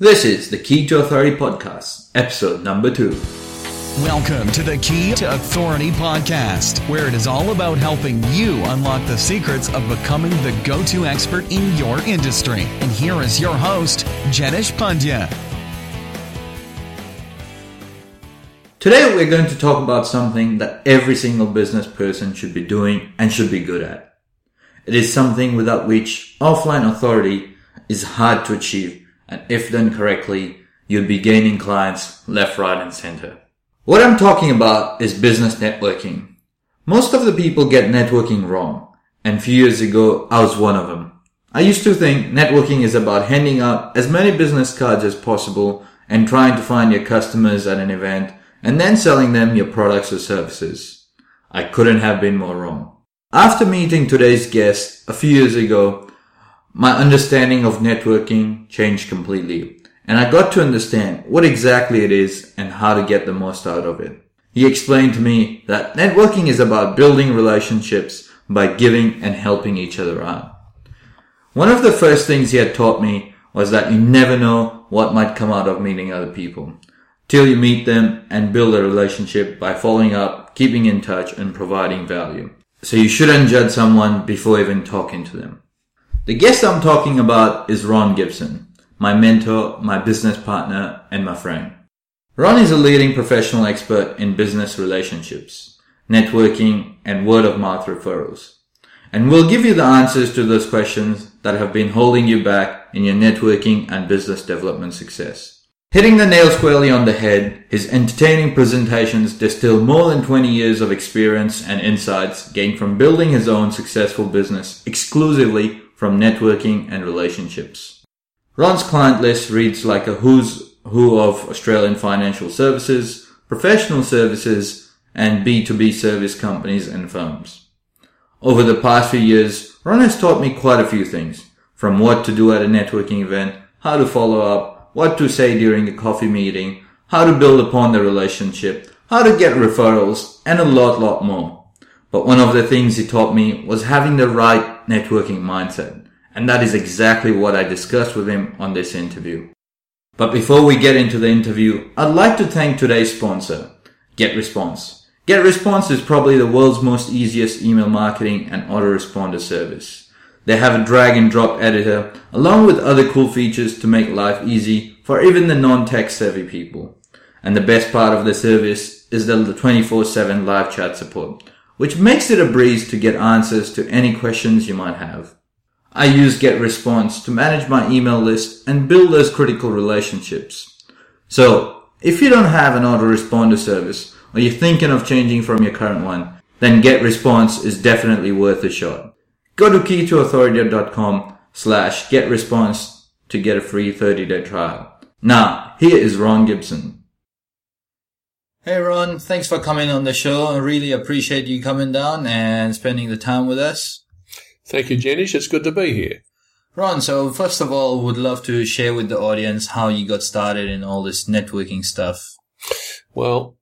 This is the Key to Authority podcast, episode number two. Welcome to the Key to Authority podcast, where it is all about helping you unlock the secrets of becoming the go to expert in your industry. And here is your host, Jenish Pandya. Today, we're going to talk about something that every single business person should be doing and should be good at. It is something without which offline authority is hard to achieve and if done correctly, you'll be gaining clients left, right, and center. What I'm talking about is business networking. Most of the people get networking wrong, and a few years ago, I was one of them. I used to think networking is about handing out as many business cards as possible and trying to find your customers at an event and then selling them your products or services. I couldn't have been more wrong. After meeting today's guest a few years ago, my understanding of networking changed completely and I got to understand what exactly it is and how to get the most out of it. He explained to me that networking is about building relationships by giving and helping each other out. One of the first things he had taught me was that you never know what might come out of meeting other people till you meet them and build a relationship by following up, keeping in touch and providing value. So you shouldn't judge someone before even talking to them. The guest I'm talking about is Ron Gibson, my mentor, my business partner, and my friend. Ron is a leading professional expert in business relationships, networking, and word of mouth referrals. And we'll give you the answers to those questions that have been holding you back in your networking and business development success. Hitting the nail squarely on the head, his entertaining presentations distill more than 20 years of experience and insights gained from building his own successful business exclusively from networking and relationships. Ron's client list reads like a who's who of Australian financial services, professional services, and B2B service companies and firms. Over the past few years, Ron has taught me quite a few things, from what to do at a networking event, how to follow up, what to say during a coffee meeting, how to build upon the relationship, how to get referrals, and a lot, lot more. But one of the things he taught me was having the right networking mindset. And that is exactly what I discussed with him on this interview. But before we get into the interview, I'd like to thank today's sponsor, GetResponse. GetResponse is probably the world's most easiest email marketing and autoresponder service. They have a drag and drop editor along with other cool features to make life easy for even the non-tech savvy people. And the best part of the service is the 24-7 live chat support which makes it a breeze to get answers to any questions you might have. I use GetResponse to manage my email list and build those critical relationships. So, if you don't have an autoresponder service or you're thinking of changing from your current one, then GetResponse is definitely worth a shot. Go to keytoauthority.com slash getresponse to get a free 30 day trial. Now, here is Ron Gibson. Hey Ron, thanks for coming on the show. I really appreciate you coming down and spending the time with us. Thank you, Jenish. It's good to be here. Ron, so first of all, would love to share with the audience how you got started in all this networking stuff. Well,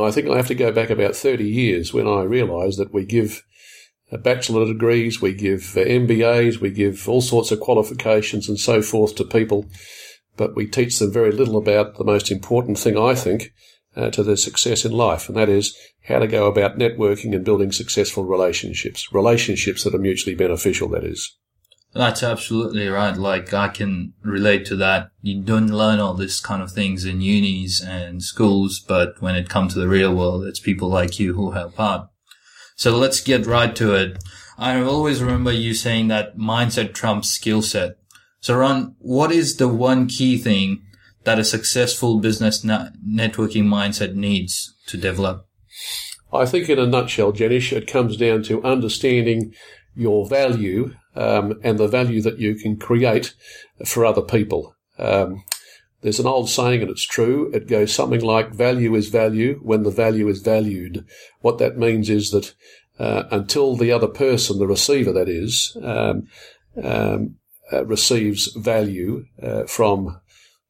I think I have to go back about 30 years when I realised that we give bachelor degrees, we give uh, MBAs, we give all sorts of qualifications and so forth to people, but we teach them very little about the most important thing, I think, uh, to their success in life, and that is how to go about networking and building successful relationships, relationships that are mutually beneficial, that is. That's absolutely right. Like I can relate to that. You don't learn all this kind of things in unis and schools, but when it comes to the real world, it's people like you who help out. So let's get right to it. I always remember you saying that mindset trumps skill set. So Ron, what is the one key thing that a successful business networking mindset needs to develop? I think, in a nutshell, Jenish, it comes down to understanding your value um, and the value that you can create for other people. Um, there's an old saying, and it's true. It goes something like value is value when the value is valued. What that means is that uh, until the other person, the receiver that is, um, um, uh, receives value uh, from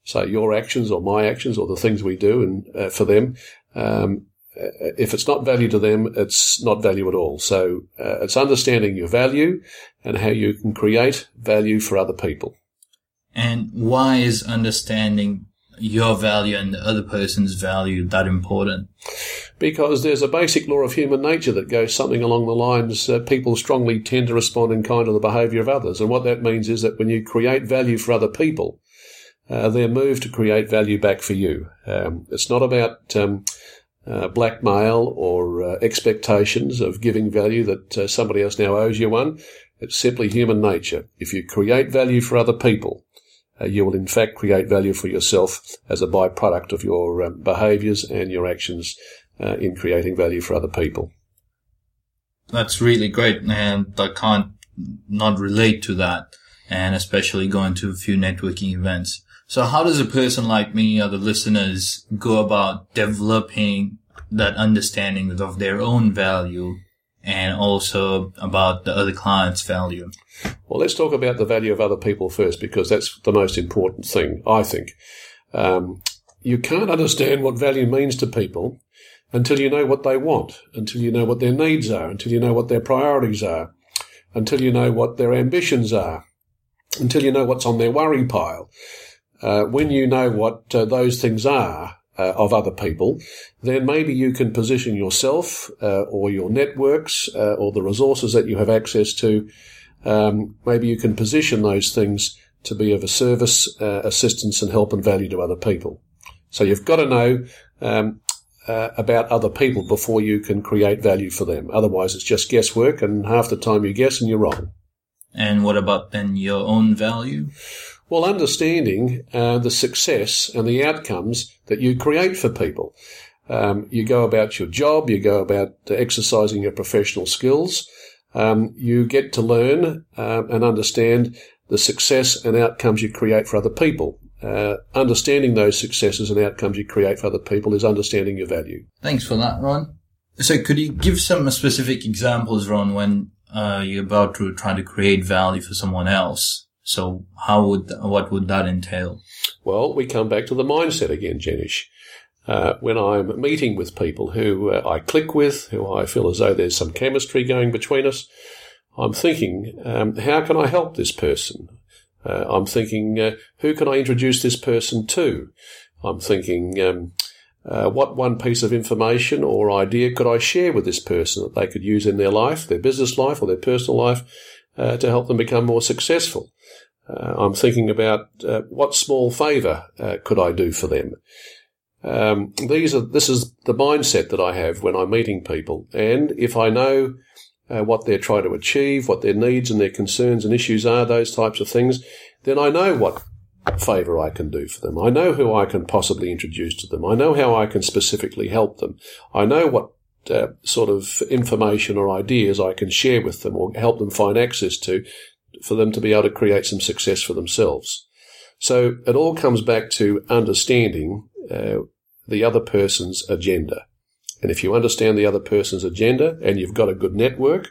say your actions or my actions or the things we do and uh, for them um, if it's not value to them it's not value at all so uh, it's understanding your value and how you can create value for other people And why is understanding your value and the other person's value that important? Because there's a basic law of human nature that goes something along the lines uh, people strongly tend to respond in kind to the behaviour of others. And what that means is that when you create value for other people, uh, they're moved to create value back for you. Um, it's not about um, uh, blackmail or uh, expectations of giving value that uh, somebody else now owes you one. It's simply human nature. If you create value for other people, uh, you will in fact create value for yourself as a byproduct of your um, behaviours and your actions uh, in creating value for other people. That's really great, and I can't not relate to that, and especially going to a few networking events. So how does a person like me or the listeners go about developing that understanding of their own value and also about the other client's value? Well, let's talk about the value of other people first because that's the most important thing, I think. Um, you can't understand what value means to people until you know what they want, until you know what their needs are, until you know what their priorities are, until you know what their ambitions are, until you know what's on their worry pile. Uh, when you know what uh, those things are, uh, of other people, then maybe you can position yourself uh, or your networks uh, or the resources that you have access to. Um, maybe you can position those things to be of a service, assistance, and help and value to other people. So you've got to know um, about other people before you can create value for them. Otherwise, it's just guesswork, and half the time you guess and you're wrong. And what about then your own value? Well, understanding uh, the success and the outcomes that you create for people. Um, you go about your job, you go about exercising your professional skills. Um, you get to learn uh, and understand the success and outcomes you create for other people. Uh, understanding those successes and outcomes you create for other people is understanding your value. Thanks for that, Ron. So, could you give some specific examples, Ron, when uh, you're about to try to create value for someone else? So how would, what would that entail? Well, we come back to the mindset again, Jenish. Uh, when I'm meeting with people who uh, I click with, who I feel as though there's some chemistry going between us, I'm thinking, um, how can I help this person? Uh, I'm thinking, uh, who can I introduce this person to? I'm thinking, um, uh, what one piece of information or idea could I share with this person that they could use in their life, their business life or their personal life, uh, to help them become more successful? Uh, I'm thinking about uh, what small favour uh, could I do for them. Um, these are this is the mindset that I have when I'm meeting people, and if I know uh, what they're trying to achieve, what their needs and their concerns and issues are, those types of things, then I know what favour I can do for them. I know who I can possibly introduce to them. I know how I can specifically help them. I know what uh, sort of information or ideas I can share with them or help them find access to for them to be able to create some success for themselves. So it all comes back to understanding uh, the other person's agenda. And if you understand the other person's agenda and you've got a good network,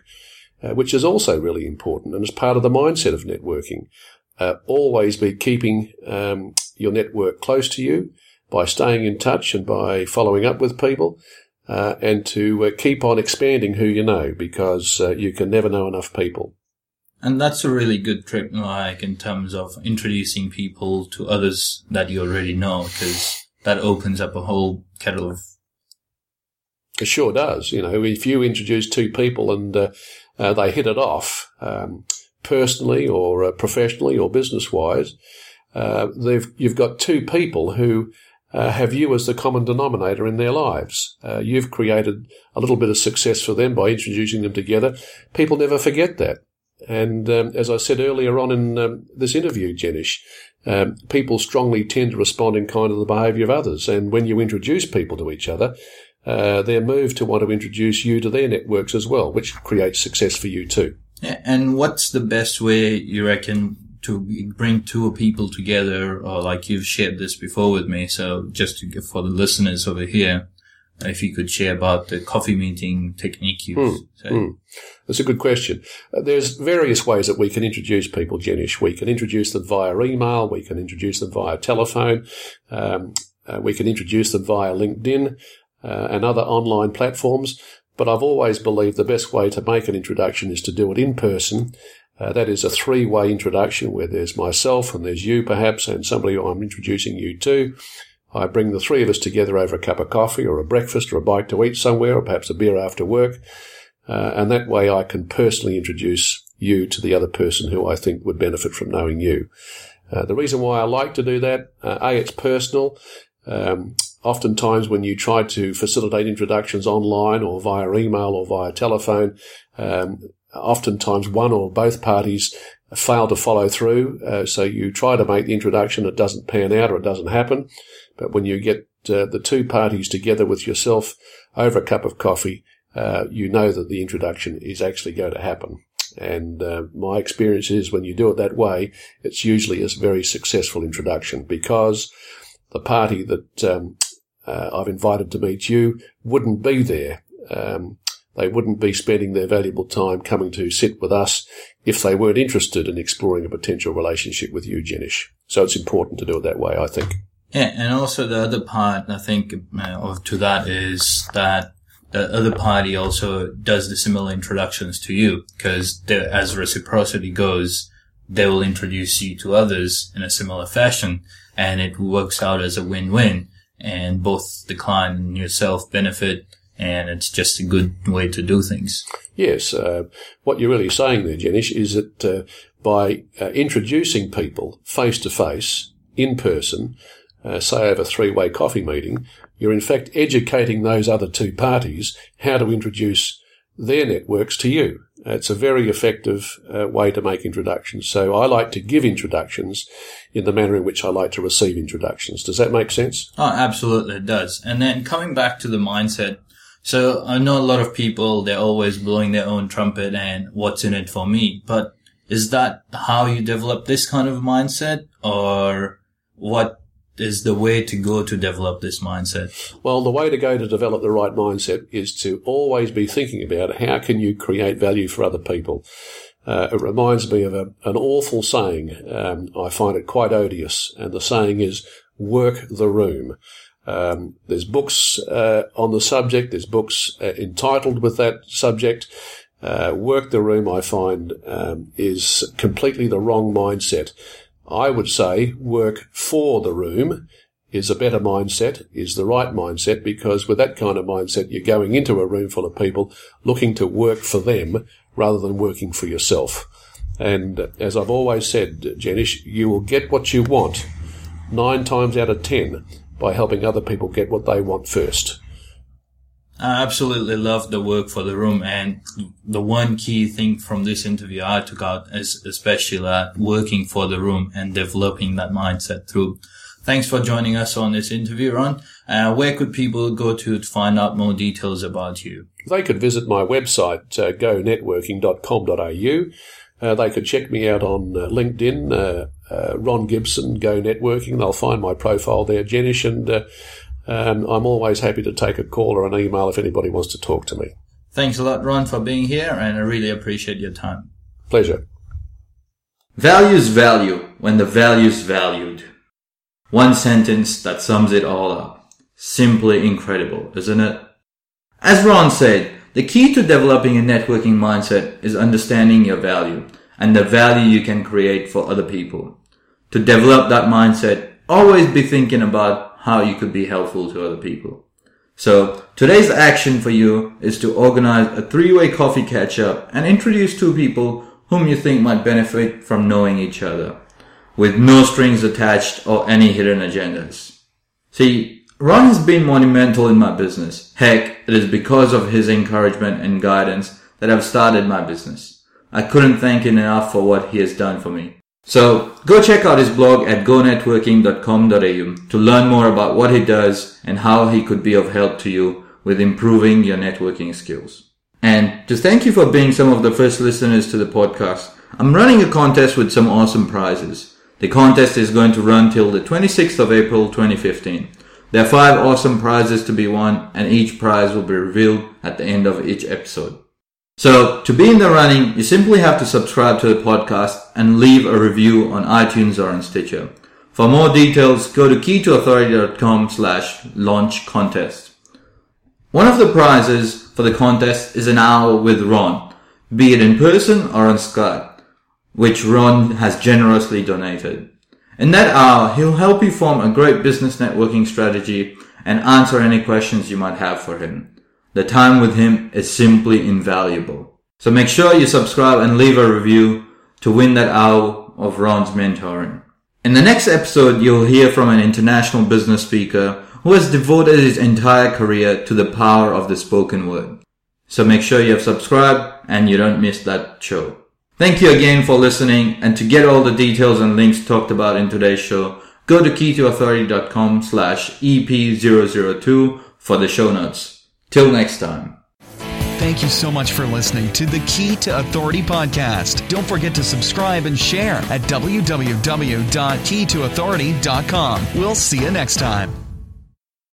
uh, which is also really important and is part of the mindset of networking, uh, always be keeping um, your network close to you by staying in touch and by following up with people. Uh, and to uh, keep on expanding who you know because uh, you can never know enough people. And that's a really good trick, like in terms of introducing people to others that you already know, because that opens up a whole kettle of. It sure does. You know, if you introduce two people and uh, uh, they hit it off, um, personally or uh, professionally or business wise, uh, you've got two people who uh, have you as the common denominator in their lives. Uh, you've created a little bit of success for them by introducing them together. People never forget that. And um, as I said earlier on in um, this interview, Jenish, um, people strongly tend to respond in kind of the behaviour of others. And when you introduce people to each other, uh, they're moved to want to introduce you to their networks as well, which creates success for you too. And what's the best way you reckon to bring two people together, or like you've shared this before with me? So just to, for the listeners over here, if you could share about the coffee meeting technique you mm, mm. That's a good question. Uh, there's various ways that we can introduce people, Jenish. We can introduce them via email. We can introduce them via telephone. Um, uh, we can introduce them via LinkedIn uh, and other online platforms. But I've always believed the best way to make an introduction is to do it in person Uh, that is a three-way introduction where there's myself and there's you perhaps and somebody I'm introducing you to. I bring the three of us together over a cup of coffee or a breakfast or a bite to eat somewhere or perhaps a beer after work. Uh, and that way I can personally introduce you to the other person who I think would benefit from knowing you. Uh, the reason why I like to do that, uh, A, it's personal. Um, oftentimes when you try to facilitate introductions online or via email or via telephone, um, oftentimes one or both parties fail to follow through. Uh, so you try to make the introduction, it doesn't pan out or it doesn't happen. But when you get uh, the two parties together with yourself over a cup of coffee, uh, you know that the introduction is actually going to happen. And uh, my experience is when you do it that way, it's usually a very successful introduction because the party that um, uh, I've invited to meet you wouldn't be there. Um, they wouldn't be spending their valuable time coming to sit with us if they weren't interested in exploring a potential relationship with you, Jenish. So it's important to do it that way, I think. Yeah, and also the other part, I think, uh, of to that is that the other party also does the similar introductions to you, because as reciprocity goes, they will introduce you to others in a similar fashion, and it works out as a win-win, and both the client and yourself benefit and it's just a good way to do things. Yes, uh, what you're really saying there, Jenish, is that uh, by uh, introducing people face to face, in person, uh, say over a three-way coffee meeting, you're in fact educating those other two parties how to introduce their networks to you. It's a very effective uh, way to make introductions. So I like to give introductions in the manner in which I like to receive introductions. Does that make sense? Oh, absolutely, it does. And then coming back to the mindset so I know a lot of people, they're always blowing their own trumpet and what's in it for me. But is that how you develop this kind of mindset or what is the way to go to develop this mindset? Well, the way to go to develop the right mindset is to always be thinking about how can you create value for other people. Uh, it reminds me of a, an awful saying. Um, I find it quite odious, and the saying is "work the room." Um, there's books uh, on the subject. There's books uh, entitled with that subject. Uh, work the room, I find, um, is completely the wrong mindset. I would say work for the room is a better mindset, is the right mindset, because with that kind of mindset, you're going into a room full of people looking to work for them rather than working for yourself. And as I've always said, Jenish, you will get what you want nine times out of ten by helping other people get what they want first. I absolutely love the work for the room and the one key thing from this interview I took out is especially that working for the room and developing that mindset through. Thanks for joining us on this interview, Ron. Uh, where could people go to, to find out more details about you? They could visit my website, uh, gonetworking.com.au. Uh, they could check me out on uh, LinkedIn, uh, Ron Gibson, Go Networking. They'll find my profile there, Jenish, and uh, um, I'm always happy to take a call or an email if anybody wants to talk to me. Thanks a lot, Ron, for being here, and I really appreciate your time. Pleasure. Values value when the value's valued. One sentence that sums it all up. Simply incredible, isn't it? As Ron said, the key to developing a networking mindset is understanding your value and the value you can create for other people. To develop that mindset, always be thinking about how you could be helpful to other people. So today's action for you is to organize a three-way coffee catch up and introduce two people whom you think might benefit from knowing each other with no strings attached or any hidden agendas. See, Ron has been monumental in my business. Heck, it is because of his encouragement and guidance that I've started my business. I couldn't thank him enough for what he has done for me. So go check out his blog at gonetworking.com.au to learn more about what he does and how he could be of help to you with improving your networking skills. And to thank you for being some of the first listeners to the podcast, I'm running a contest with some awesome prizes. The contest is going to run till the 26th of April 2015. There are five awesome prizes to be won and each prize will be revealed at the end of each episode. So to be in the running, you simply have to subscribe to the podcast and leave a review on iTunes or on Stitcher. For more details, go to keytoauthority.com slash launch contest. One of the prizes for the contest is an hour with Ron, be it in person or on Skype. which Ron has generously donated. In that hour, he'll help you form a great business networking strategy and answer any questions you might have for him. The time with him is simply invaluable. So make sure you subscribe and leave a review to win that hour of Ron's mentoring. In the next episode, you'll hear from an international business speaker who has devoted his entire career to the power of the spoken word. So make sure you have subscribed and you don't miss that show. Thank you again for listening and to get all the details and links talked about in today's show, go to keytoauthority.com slash EP002 for the show notes. Till next time. Thank you so much for listening to the Key to Authority podcast. Don't forget to subscribe and share at www.keytoauthority.com. We'll see you next time.